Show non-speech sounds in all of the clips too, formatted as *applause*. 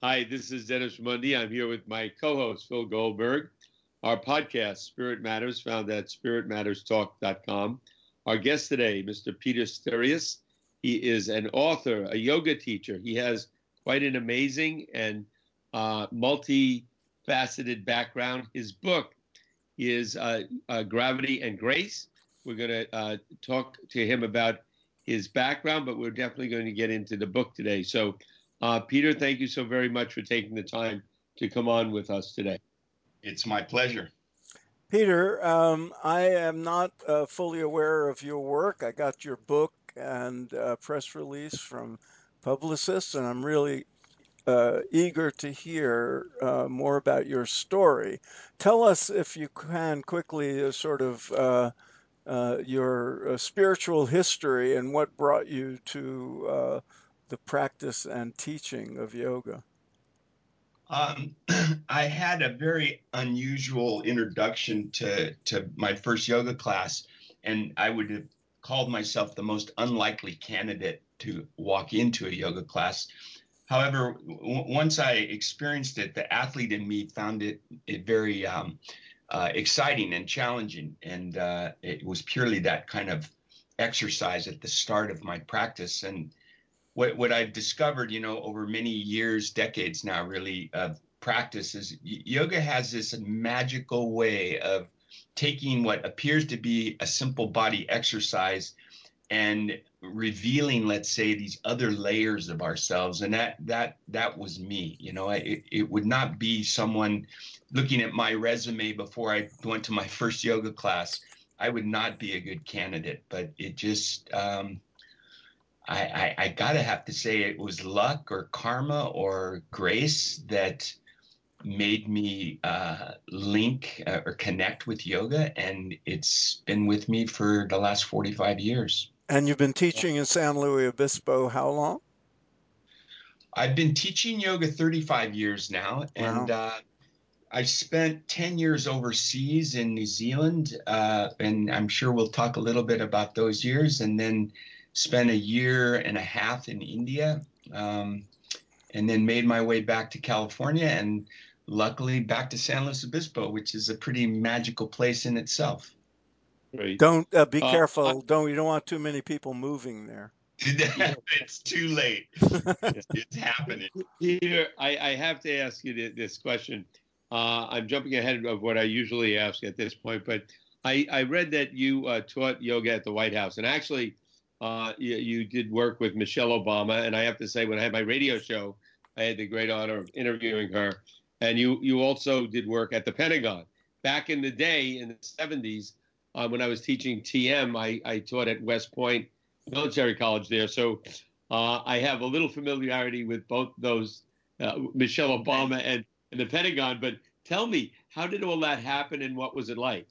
Hi, this is Dennis Raimondi. I'm here with my co-host Phil Goldberg. Our podcast, Spirit Matters, found at spiritmatterstalk.com. Our guest today, Mr. Peter Sterios. He is an author, a yoga teacher. He has quite an amazing and uh, multifaceted background. His book is uh, uh, Gravity and Grace. We're going to uh, talk to him about his background, but we're definitely going to get into the book today. So, uh, Peter, thank you so very much for taking the time to come on with us today. It's my pleasure. Peter, um, I am not uh, fully aware of your work. I got your book and uh, press release from Publicists, and I'm really uh, eager to hear uh, more about your story. Tell us, if you can, quickly, uh, sort of uh, uh, your uh, spiritual history and what brought you to the practice and teaching of yoga. Um, *clears throat* I had a very unusual introduction to, to my first yoga class, and I would have called myself the most unlikely candidate to walk into a yoga class. However, w- once I experienced it, the athlete in me found it, it very um, uh, exciting and challenging. And uh, it was purely that kind of exercise at the start of my practice. And what, what I've discovered, you know, over many years, decades now, really, of practice is yoga has this magical way of taking what appears to be a simple body exercise and revealing let's say these other layers of ourselves. And that that that was me you know it, it would not be someone looking at my resume before i went to my *laughs* first yoga class. I would not be a good candidate but it just um, I, I, I gotta have to say it was luck or karma or grace that made me uh, link uh, or connect with yoga, and it's been with me for the last 45 years. And you've been teaching in San Luis Obispo how long? I've been teaching yoga 35 years now, and wow. uh, I spent 10 years overseas in New Zealand, uh, and I'm sure we'll talk a little bit about those years, and then spent a year and a half in India, um, and then made my way back to California, and luckily back to San Luis Obispo, which is a pretty magical place in itself. Right. Don't uh, be uh, careful. don't you don't want too many people moving there. *laughs* it's too late. *laughs* It's, it's happening. Peter, I, I, have to ask you this question. Uh, I'm jumping ahead of what I usually ask at this point, but I, I read that you uh, taught yoga at the White House, and actually, uh, you, you, did work with Michelle Obama. And I have to say, when I had my radio show, I had the great honor of interviewing her. And you you also did work at the Pentagon back in the day in the 70s uh, when I was teaching TM, I, I taught at West Point Military College there. So uh, I have a little familiarity with both those, uh, Michelle Obama and, and the Pentagon. But tell me, how did all that happen and what was it like?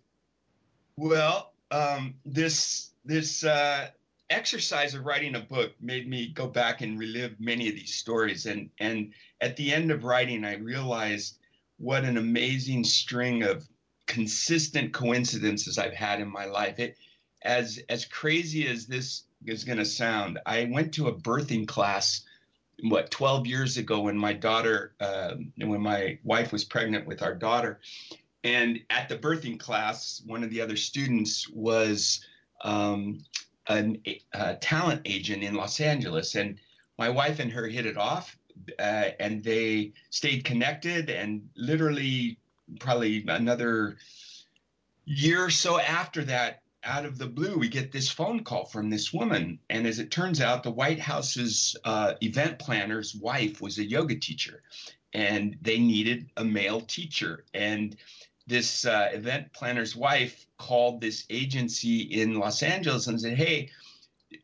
Well, um, this this uh, exercise of writing a book made me go back and relive many of these stories. And and at the end of writing, I realized what an amazing string of consistent coincidences I've had in my life. It as as crazy as this is going to sound, I went to a birthing class what 12 years ago when my daughter uh, when my wife was pregnant with our daughter and at the birthing class one of the other students was um, an, a talent agent in los angeles and my wife and her hit it off uh, and they stayed connected and literally probably another year or so after that, out of the blue, we get this phone call from this woman. And as it turns out, the White House's uh, event planner's wife was a yoga teacher, and they needed a male teacher. And this uh, event planner's wife called this agency in Los Angeles and said, Hey,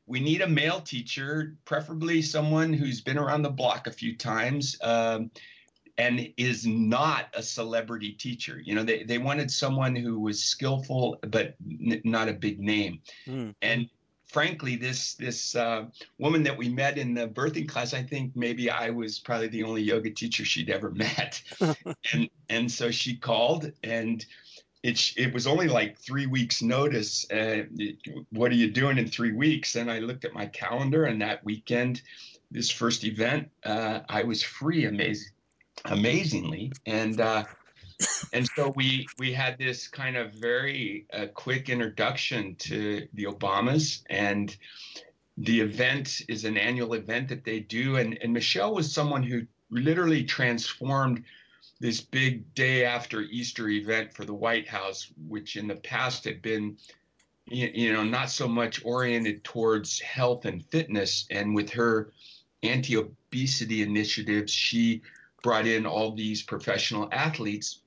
we need a male teacher, preferably someone who's been around the block a few times. Um, and is not a celebrity teacher. You know, they, they wanted someone who was skillful but n- not a big name. Mm. And frankly, this this uh, woman that we met in the birthing class, I think maybe I was probably the only yoga teacher she'd ever *laughs* met. *laughs* and and so she called and. It, it was only like three weeks notice. Uh, what are you doing in three weeks? And I looked at my calendar, and that weekend this first event, uh, I was free, amazing, amazingly, and uh, and so we we had this kind of very uh, quick introduction to the Obamas, and the event is an annual event that they do, and and Michelle was someone who literally transformed this big day after Easter event for the White House, which in the past had been you, know not so much oriented towards health and fitness. And with her anti-obesity initiatives she brought in all these professional athletes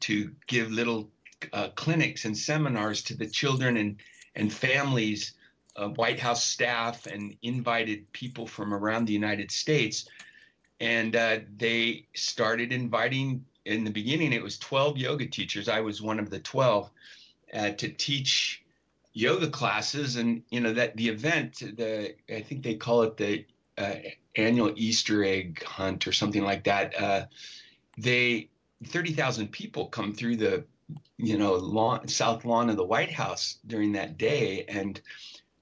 to give little uh, clinics and seminars to the children and, and families, uh, White House staff, and invited people from around the United States. And uh, they started inviting, in the beginning, it was 12 yoga teachers. I was one of the 12 uh, to teach yoga classes. And, you know, that the event, the I think they call it the uh, annual Easter egg hunt or something like that. They 30,000 people come through the, you know, lawn, south lawn of the White House during that day. And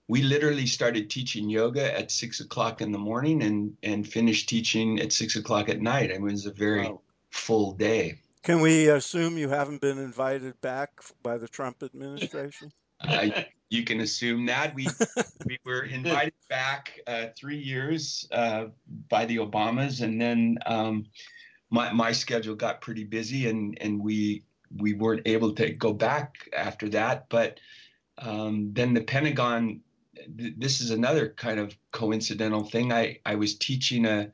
we literally started teaching yoga at six o'clock in the morning and, and finished teaching at six o'clock at night. I mean, it was a very wow. full day. Can we assume you haven't been invited back by the Trump administration? *laughs* uh, you can assume that we *laughs* we were invited back uh, three years uh, by the Obamas, and then um, my my schedule got pretty busy, and and we we weren't able to go back after that. But um, then the Pentagon. Th- this is another kind of coincidental thing. I I was teaching a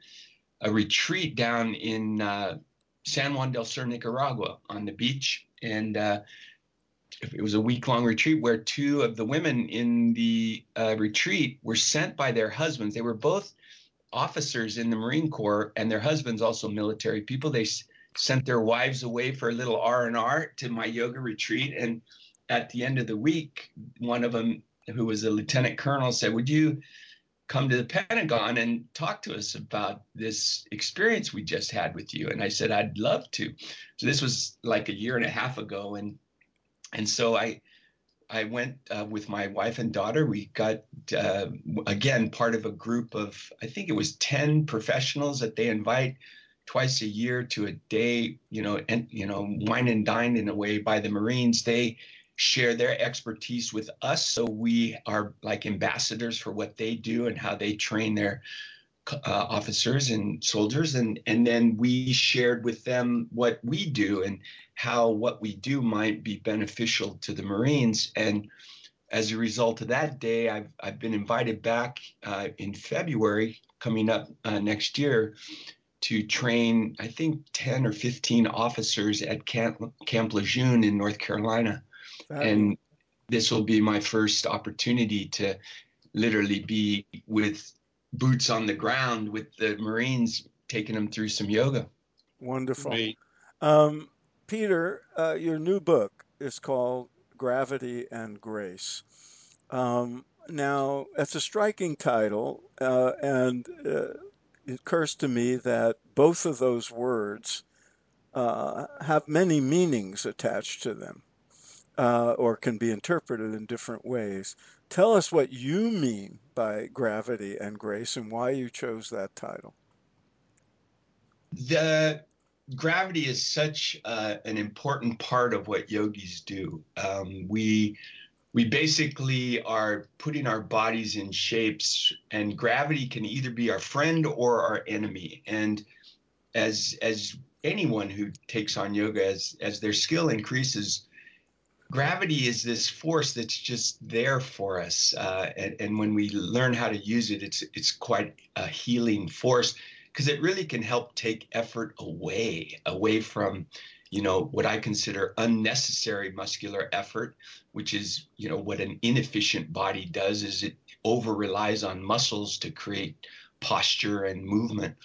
a retreat down in uh, San Juan del Sur, Nicaragua, on the beach, and uh, it was a week long retreat where two of the women in the uh, retreat were sent by their husbands. They were both officers in the Marine Corps and their husbands also military people. They s- sent their wives away for a little R and R to my yoga retreat. And at the end of the week, one of them, who was a lieutenant colonel, said, "Would you come to the Pentagon and talk to us about this experience we just had with you?" And I said, "I'd love to." So this was like a year and a half ago, and and so I I went uh, with my wife and daughter. We got uh, again part of a group of I think it was ten professionals that they invite twice a year to a day, you know, and you know, wine and dine in a way by the Marines. They share their expertise with us, so we are like ambassadors for what they do and how they train their uh, officers and soldiers, and and then we shared with them what we do and how what we do might be beneficial to the Marines. And as a result of that day, I've, I've been invited back uh, in February, coming up uh, next year, to train, I think, 10 or 15 officers at Camp, Camp Lejeune in North Carolina. And this will be my first opportunity to literally be with boots on the ground with the Marines, taking them through some yoga. Wonderful. Um, Peter, uh, your new book is called Gravity and Grace. Um, now, that's a striking title, uh, and uh, it occurs to me that both of those words uh, have many meanings attached to them uh, or can be interpreted in different ways. Tell us what you mean by gravity and grace and why you chose that title. The gravity is such uh, an important part of what yogis do. Um, we we basically are putting our bodies in shapes, and gravity can either be our friend or our enemy. And as as anyone who takes on yoga, as as their skill increases, gravity is this force that's just there for us. Uh, and, and when we learn how to use it, it's it's quite a healing force because it really can help take effort away, away from, you know, what I consider unnecessary muscular effort, which is, you know, what an inefficient body does is it over relies on muscles to create posture and movement.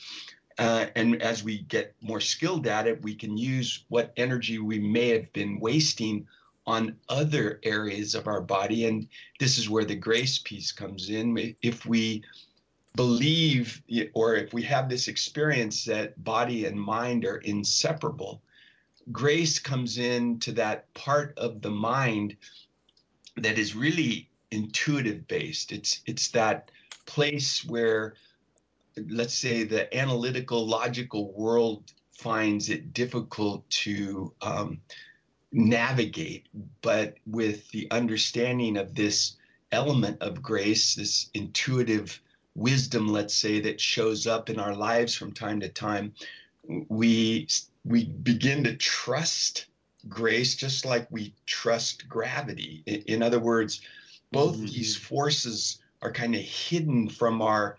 Uh, and as we get more skilled at it, we can use what energy we may have been wasting on other areas of our body. And this is where the grace piece comes in. If we believe or if we have this experience that body and mind are inseparable, grace comes into that part of the mind that is really intuitive based. It's it's that place where let's say, the analytical, logical world finds it difficult to um, navigate, but with the understanding of this element of grace, this intuitive wisdom, let's say, that shows up in our lives from time to time, we we begin to trust grace just like we trust gravity. In, in other words, both mm-hmm. these forces are kind of hidden from our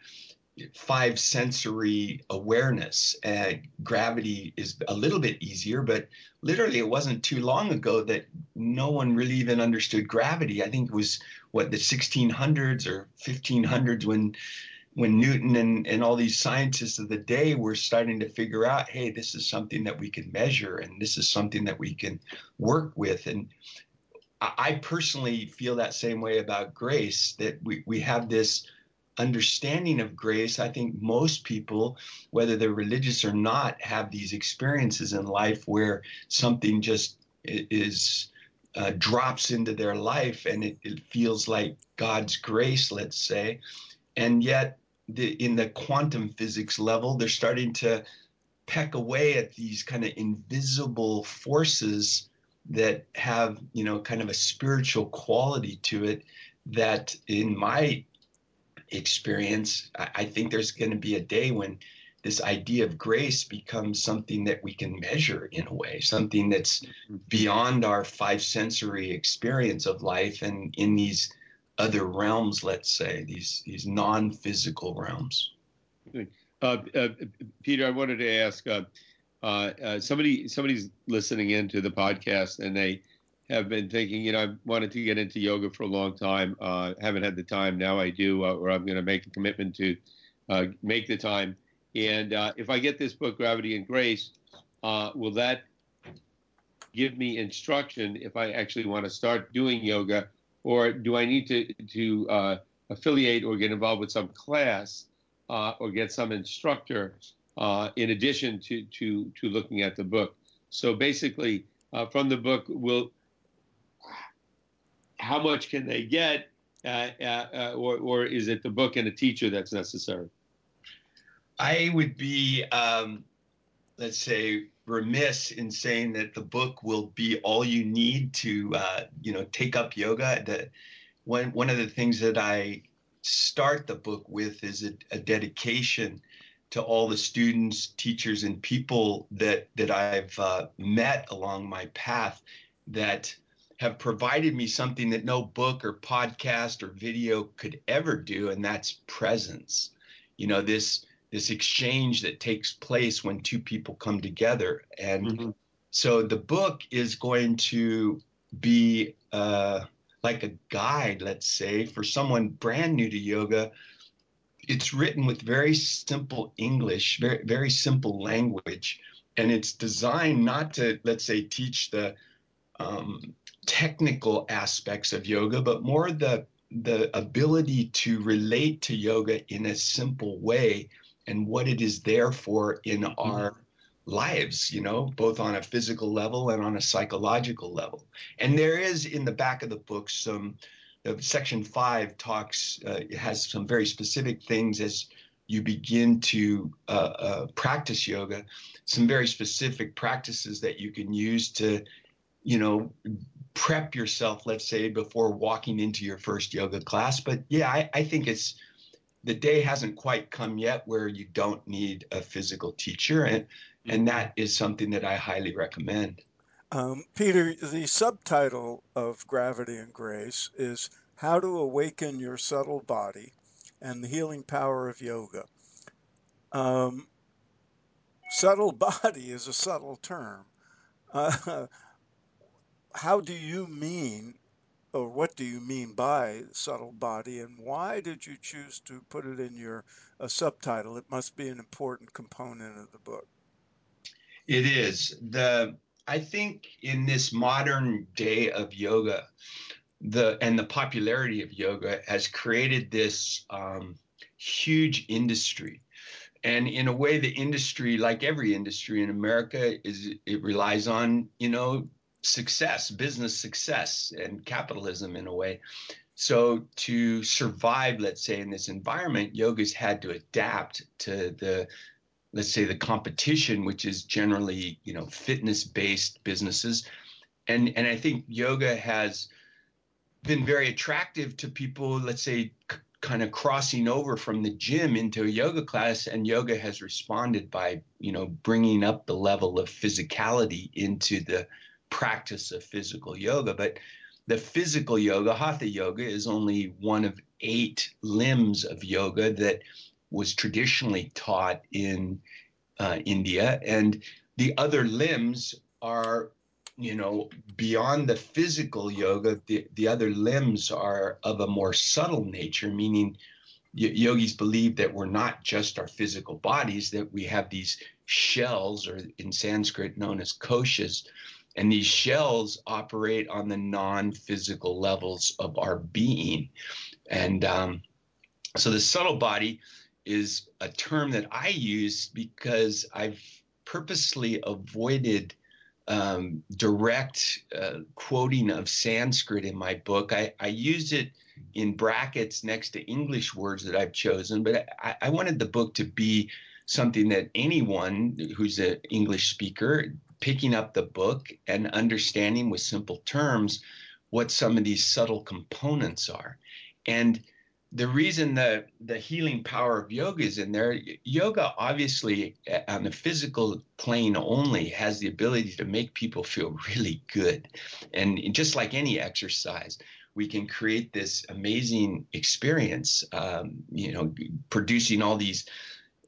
five sensory awareness. Uh, gravity is a little bit easier, but literally it wasn't too long ago that no one really even understood gravity. I think it was what the 1600s or 1500s when when Newton and, and all these scientists of the day were starting to figure out, hey, this is something that we can measure and this is something that we can work with. And I personally feel that same way about grace, that we, we have this understanding of grace. I think most people, whether they're religious or not, have these experiences in life where something just is uh, drops into their life and it, it feels like God's grace, let's say. And yet, the, in the quantum physics level, they're starting to peck away at these kind of invisible forces that have you know kind of a spiritual quality to it that in my experience i think there's going to be a day when this idea of grace becomes something that we can measure in a way something that's mm-hmm. beyond our five sensory experience of life and in these other realms let's say these these non-physical realms uh, uh, peter i wanted to ask uh, uh, uh, somebody somebody's listening into the podcast and they have been thinking, you know, I wanted to get into yoga for a long time. Uh, haven't had the time. Now I do, uh, or I'm going to make a commitment to uh, make the time. And uh, if I get this book, Gravity and Grace, will that give me instruction if I actually want to start doing yoga, or do I need to to affiliate or get involved with some class or get some instructor uh, in addition to, to, to looking at the book. So basically, uh, from the book, will how much can they get, uh, uh, uh, or, or is it the book and a teacher that's necessary? I would be, um, let's say, remiss in saying that the book will be all you need to, you know, take up yoga. The, one one of the things that I start the book with is a, a dedication to all the students, teachers, and people that that I've uh, met along my path that have provided me something that no book or podcast or video could ever do, and that's presence. You know, this this exchange that takes place when two people come together, and mm-hmm. so the book is going to be uh, like a guide, let's say, for someone brand new to yoga it's written with very simple English, very very simple language, and it's designed not to let's say teach the um, technical aspects of yoga, but more the the ability to relate to yoga in a simple way and what it is there for in mm-hmm. our lives, you know, both on a physical level and on a psychological level. And there is in the back of the book some uh, section five talks uh, has some very specific things as you begin to uh, uh, practice yoga some very specific practices that you can use to you know prep yourself let's say before walking into your first yoga class but yeah i, I think it's the day hasn't quite come yet where you don't need a physical teacher and and that is something that i highly recommend um, Peter, the subtitle of Gravity and Grace is How to Awaken Your Subtle Body and the Healing Power of Yoga. Um, subtle *laughs* body is a subtle term. Uh, how do you mean, or what do you mean by subtle body, and why did you choose to put it in your uh, subtitle? It must be an important component of the book. It is. The I think in this modern day of yoga, the and the popularity of yoga has created this um, huge industry. And in a way, the industry, like every industry in America, is it relies on you know success, business success, and capitalism in a way. So to survive, let's say in this environment, yoga's had to adapt to the let's say the competition, which is generally you know fitness based businesses, and and I think yoga has been very attractive to people. Let's say c- kind of crossing over from the gym into a yoga class, and yoga has responded by you know bringing up the level of physicality into the practice of physical yoga, but the physical yoga, hatha yoga, is only one of eight limbs of yoga that was traditionally taught in uh, India, and the other limbs are, you know, beyond the physical yoga. The the other limbs are of a more subtle nature, meaning yogis believe that we're not just our physical bodies; that we have these shells, or in Sanskrit known as koshas, and these shells operate on the non-physical levels of our being, and um, so the subtle body is a term that I use because I've purposely avoided um, direct uh, quoting of Sanskrit in my book. I, I use it in brackets next to English words that I've chosen, but I, I wanted the book to be something that anyone who's an English speaker picking up the book and understanding with simple terms what some of these subtle components are. And the reason that the healing power of yoga is in there, yoga obviously on the physical plane only has the ability to make people feel really good. And just like any exercise, we can create this amazing experience, um, you know, producing all these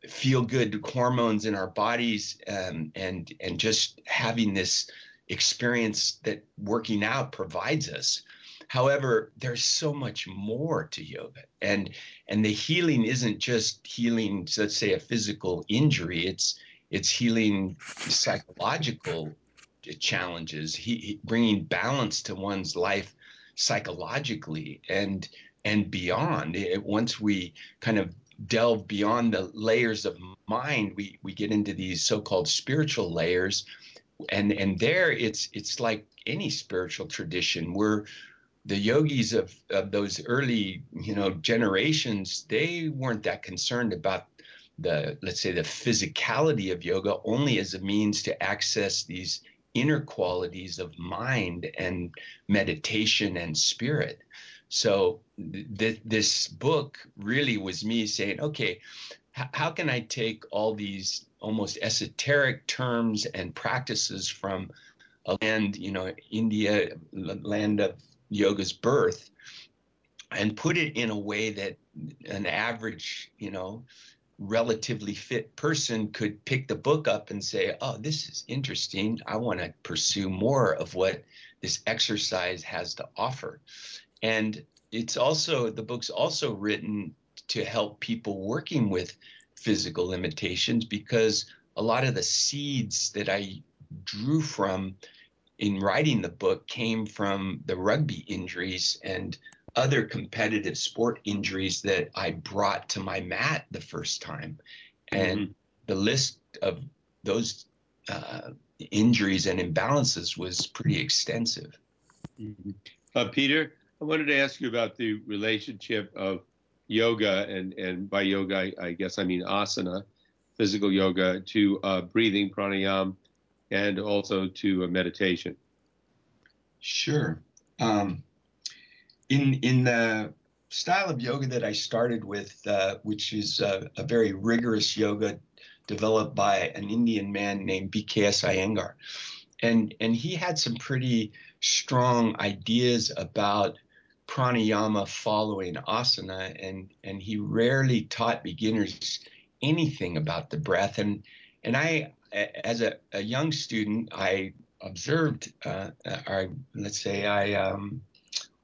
feel good hormones in our bodies um, and and just having this experience that working out provides us However, there's so much more to yoga, and and the healing isn't just healing, let's say, a physical injury. It's it's healing psychological challenges, he, bringing balance to one's life psychologically and and beyond. It, once we kind of delve beyond the layers of mind, we we get into these so-called spiritual layers, and and there it's it's like any spiritual tradition. We're the yogis of, of those early you know generations they weren't that concerned about the let's say the physicality of yoga only as a means to access these inner qualities of mind and meditation and spirit so th- this book really was me saying okay h- how can i take all these almost esoteric terms and practices from a land you know india land of yoga's birth and put it in a way that an average, you know, relatively fit person could pick the book up and say, oh, this is interesting. I want to pursue more of what this exercise has to offer. And it's also, the book's also written to help people working with physical limitations because a lot of the seeds that I drew from in writing the book came from the rugby injuries and other competitive sport injuries that I brought to my mat the first time. And mm-hmm. the list of those uh, injuries and imbalances was pretty extensive. Mm-hmm. Uh, Peter, I wanted to ask you about the relationship of yoga, and, and by yoga, I, I guess I mean asana, physical yoga, to uh, breathing, pranayama, and also to meditation? Sure. Um, in in the style of yoga that I started with, uh, which is uh, a very rigorous yoga developed by an Indian man named BKS Iyengar, and and he had some pretty strong ideas about pranayama following asana, and and he rarely taught beginners anything about the breath, and and I as a, a young student, I observed, uh, or let's say I um,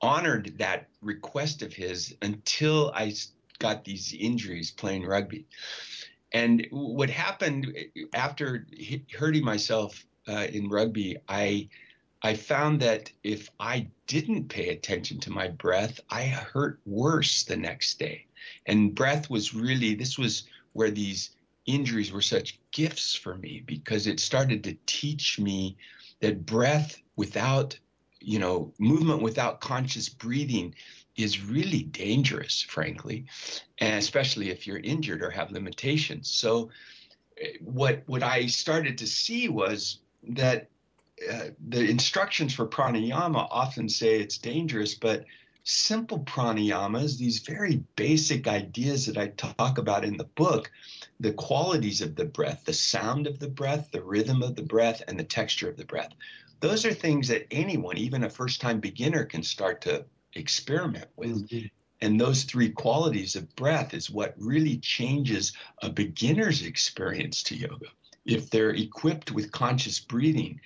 honored that request of his until I got these injuries playing rugby. And what happened after hurting myself uh, in rugby, I I found that if I didn't pay attention to my breath, I hurt worse the next day. And breath was really this was where these injuries were such gifts for me because it started to teach me that breath without you know movement without conscious breathing is really dangerous, frankly, and especially if you're injured or have limitations. So, eh, what what I started to see was that uh, the instructions for pranayama often say it's dangerous, but simple pranayamas, these very basic ideas that I talk about in the book, the qualities of the breath, the sound of the breath, the rhythm of the breath, and the texture of the breath. Those are things that anyone, even a first time beginner, can start to experiment with. Mm-hmm. And those three qualities of breath is what really changes a beginner's experience to yoga. If they're equipped with conscious breathing,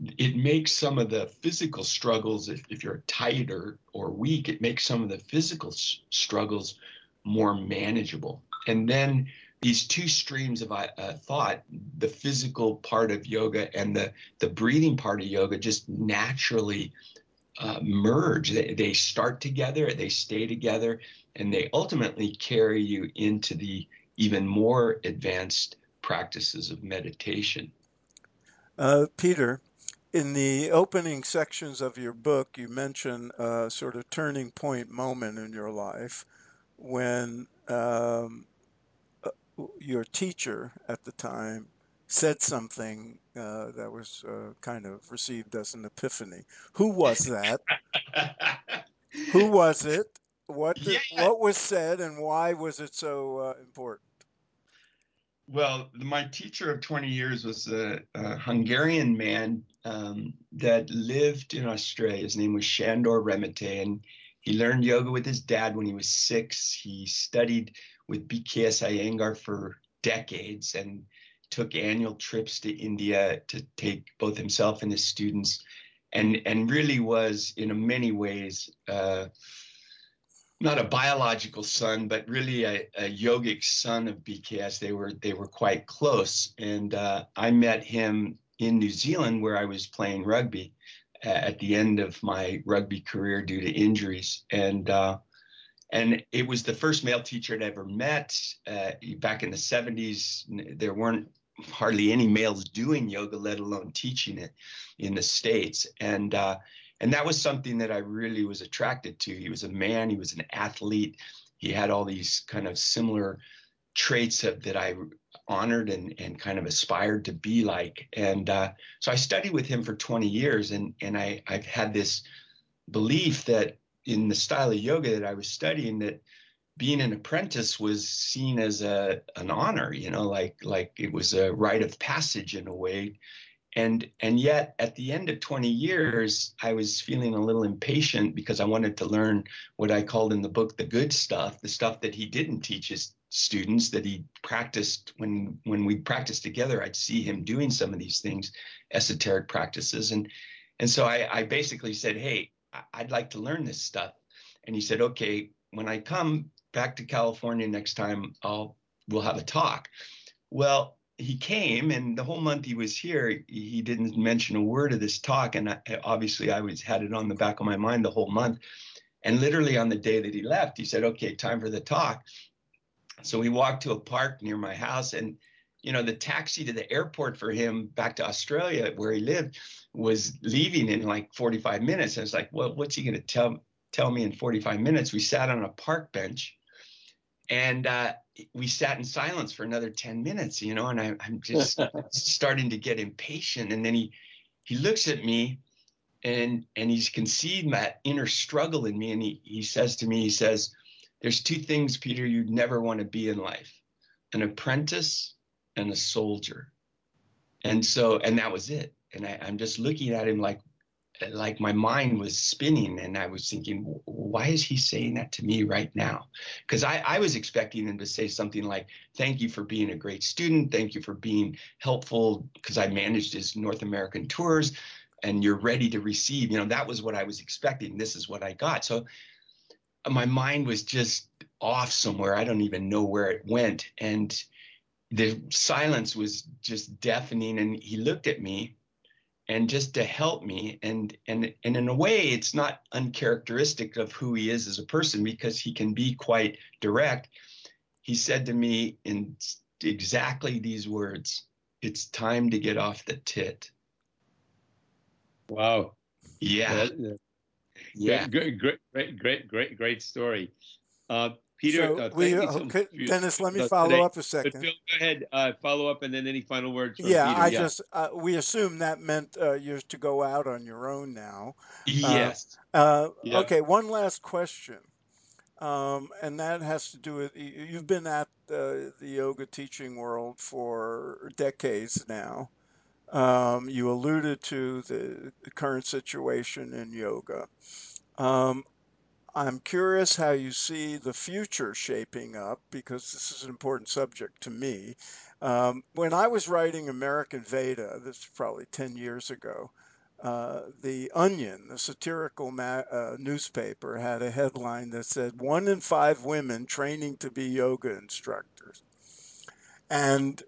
it makes some of the physical struggles, if, if you're tight or, or weak, it makes some of the physical s- struggles more manageable. And then these two streams of uh, thought, the physical part of yoga and the, the breathing part of yoga, just naturally uh, merge. They, they start together, they stay together, and they ultimately carry you into the even more advanced practices of meditation. Uh, Peter, in the opening sections of your book, you mention a sort of turning point moment in your life when um, uh, your teacher at the time said something uh, that was uh, kind of received as an epiphany. Who was that? Who *laughs* was it? What did, yeah. what was said, and why was it so uh, important? Well, my teacher of 20 years was a, a Hungarian man um, that lived in Australia. His name was Shandor Remete, and he learned yoga with his dad when he was six. He studied with BKS Iyengar for decades and took annual trips to India to take both himself and his students, and and really was in many ways. Uh, not a biological son, but really a, a, yogic son of BKS. They were they were quite close, and uh, I met him in New Zealand where I was playing rugby at the end of my rugby career due to injuries, and uh, and it was the first male teacher I'd ever met. Uh, back in the '70s, there weren't hardly any males doing yoga, let alone teaching it in the states, and uh, and that was something that I really was attracted to. He was a man, he was an athlete, he had all these kind of similar traits of, that I honored and, and kind of aspired to be like. And uh, so I studied with him for 20 years, and, and I, I've had this belief that in the style of yoga that I was studying, that being an apprentice was seen as a an honor, you know, like like it was a rite of passage in a way and and yet at the end of 20 years i was feeling a little impatient because i wanted to learn what i called in the book the good stuff the stuff that he didn't teach his students that he practiced when when we practiced together i'd see him doing some of these things esoteric practices. And and so i, I basically said hey i'd like to learn this stuff. And he said okay when i come back to california next time i'll we'll have a talk. Well he came and the whole month he was here he didn't mention a word of this talk. And I, obviously i was had it on the back of my mind the whole month. And literally on the day that he left he said okay time for the talk so we walked to a park near my house and you know the taxi to the airport for him back to australia where he lived was leaving in like 45 minutes. I was like well what's he going to tell tell me in 45 minutes? We sat on a park bench and uh, we sat in silence for another 10 minutes you know and I, i'm just *laughs* starting to get impatient. And then he he looks at me and and he's conceived that inner struggle in me and he, he says to me he says there's two things peter you'd never want to be in life an apprentice and a soldier and so and that was it and I, i'm just looking at him like like my mind was spinning and I was thinking, why is he saying that to me right now? Because I, I was expecting him to say something like, thank you for being a great student. Thank you for being helpful because I managed his North American tours and you're ready to receive. You know, that was what I was expecting. This is what I got. So my mind was just off somewhere. I don't even know where it went. And the silence was just deafening. And he looked at me and just to help me and and and in a way it's not uncharacteristic of who he is as a person because he can be quite direct he said to me in exactly these words it's time to get off the tit wow yeah yeah. Great, great, great, great, great, great story. Uh, Peter, so uh, we, so Dennis, let me follow today. up a second. But Phil, go ahead, uh, follow up, and then any final words from yeah, Peter. I yeah, just uh, we assume that meant uh, you're to go out on your own now. Yes. Uh, yeah. Okay, one last question, um, and that has to do with you've been at the yoga teaching world for decades now. Um, you alluded to the current situation in yoga. Um, I'm curious how you see the future shaping up because this is an important subject to me. Um, when I was writing American Veda, this is probably 10 years ago, uh, the Onion, the satirical ma- uh, newspaper, had a headline that said, One in five women training to be yoga instructors. And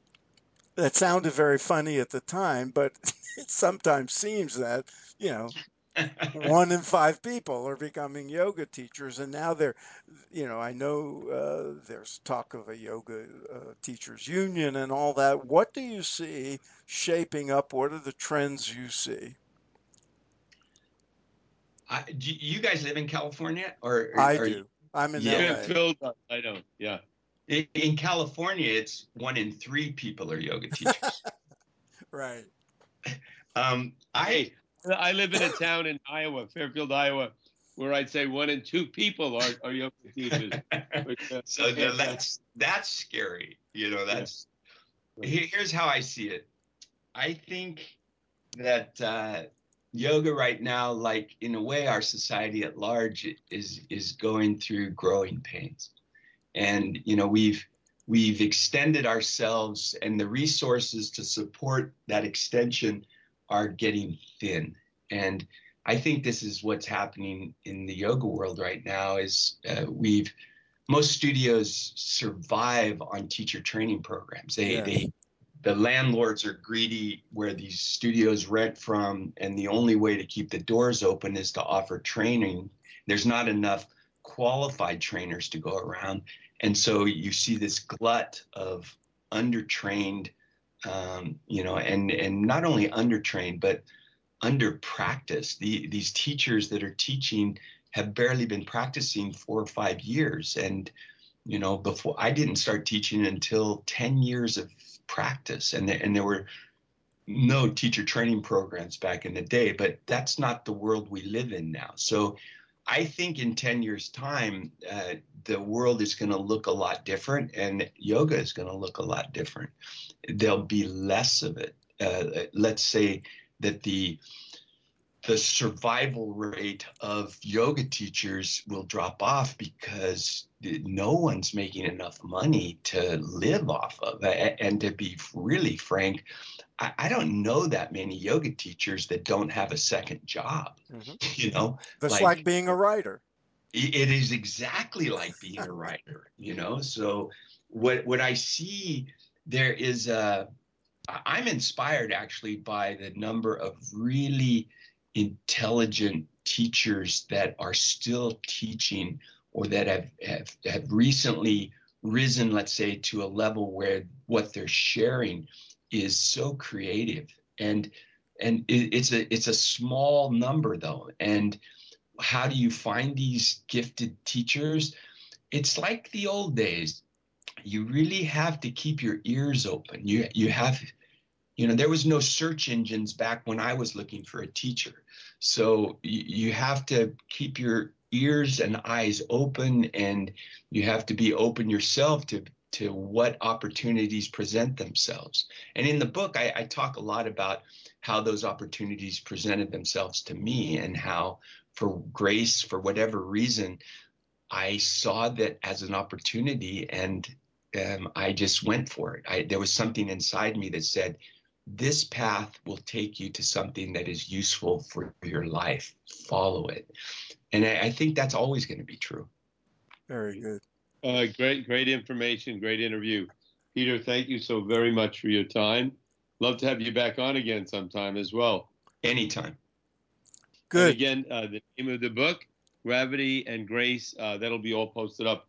that sounded very funny at the time, but *laughs* it sometimes seems that, you know, *laughs* one in five people are becoming yoga teachers and now they're you know i know uh, there's talk of a yoga uh, teachers union and all that. What do you see shaping up? What are the trends you see? I, do you guys live in california or, or i do. you, i'm in yeah, LA. Phil, i don't yeah in, in california it's one in three people are yoga teachers *laughs* right um i I live in a town in Iowa, Fairfield, Iowa, where I'd say one in two people are, are yoga teachers. *laughs* so that's that's scary. You know, that's yeah. here's how I see it. I think that uh, yoga right now, like in a way, our society at large is is going through growing pains, and you know we've we've extended ourselves, and the resources to support that extension are getting thin. And I think this is what's happening in the yoga world right now is uh, we've most studios survive on teacher training programs. They they the landlords are greedy where these studios rent from and the only way to keep the doors open is to offer training. There's not enough qualified trainers to go around. And so you see this glut of undertrained um, you know, and and not only undertrained but under practiced. The, these teachers that are teaching have barely been practicing four or five years, and you know, before I didn't start teaching until ten years of practice, and and there were no teacher training programs back in the day, but that's not the world we live in now. So I think in 10 years' time, uh, the world is going to look a lot different and yoga is going to look a lot different. There'll be less of it. Uh, let's say that the the survival rate of yoga teachers will drop off because no one's making enough money to live off of. And to be really frank, I, I don't know that many yoga teachers that don't have a second job. Mm-hmm. *laughs* You know, it's like, like being a writer. It is exactly like being a writer. You know, so what what I see there is a. I'm inspired actually by the number of really intelligent teachers that are still teaching or that have, have, have recently risen, let's say, to a level where what they're sharing is so creative. And and it, it's a it's a small number though. And how do you find these gifted teachers? It's like the old days. You really have to keep your ears open. You you have you know there was no search engines back when i was looking for a teacher. So you, you have to keep your ears and eyes open and you have to be open yourself to to what opportunities present themselves. And in the book, I, I, talk a lot about how those opportunities presented themselves to me and how, for grace, for whatever reason, I saw that as an opportunity and um, I just went for it. I, there was something inside me that said, this path will take you to something that is useful for your life. Follow it. And I, I think that's always going to be true. Very good. Uh, great, great information, great interview. Peter, thank you so very much for your time. Love to have you back on again sometime as well. Anytime. Good. And again, uh, the name of the book, Gravity and Grace, uh, that'll be all posted up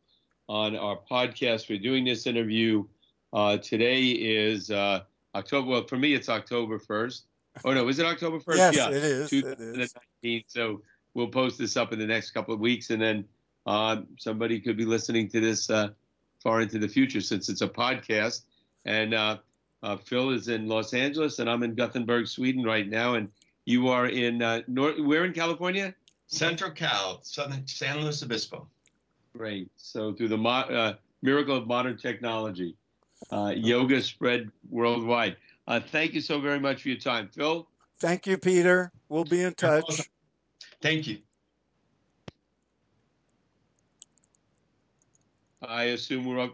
on our podcast. We're doing this interview. Uh, today is uh, October. Well, for me, it's October 1st. Oh, no, is it October 1st? yes, yeah. it is. It is. So we'll post this up in the next couple of weeks, and then uh, somebody could be listening to this uh, far into the future since it's a podcast. And uh, uh, Phil is in Los Angeles, and I'm in Gothenburg, Sweden right now. And you are in uh, North. Where in California? Central Cal, Southern San Luis Obispo. Great. So through the mo- uh, miracle of modern technology, uh, yoga spread worldwide. Uh, thank you so very much for your time, Phil. Thank you, Peter. We'll be in touch. Thank you. I assume we're.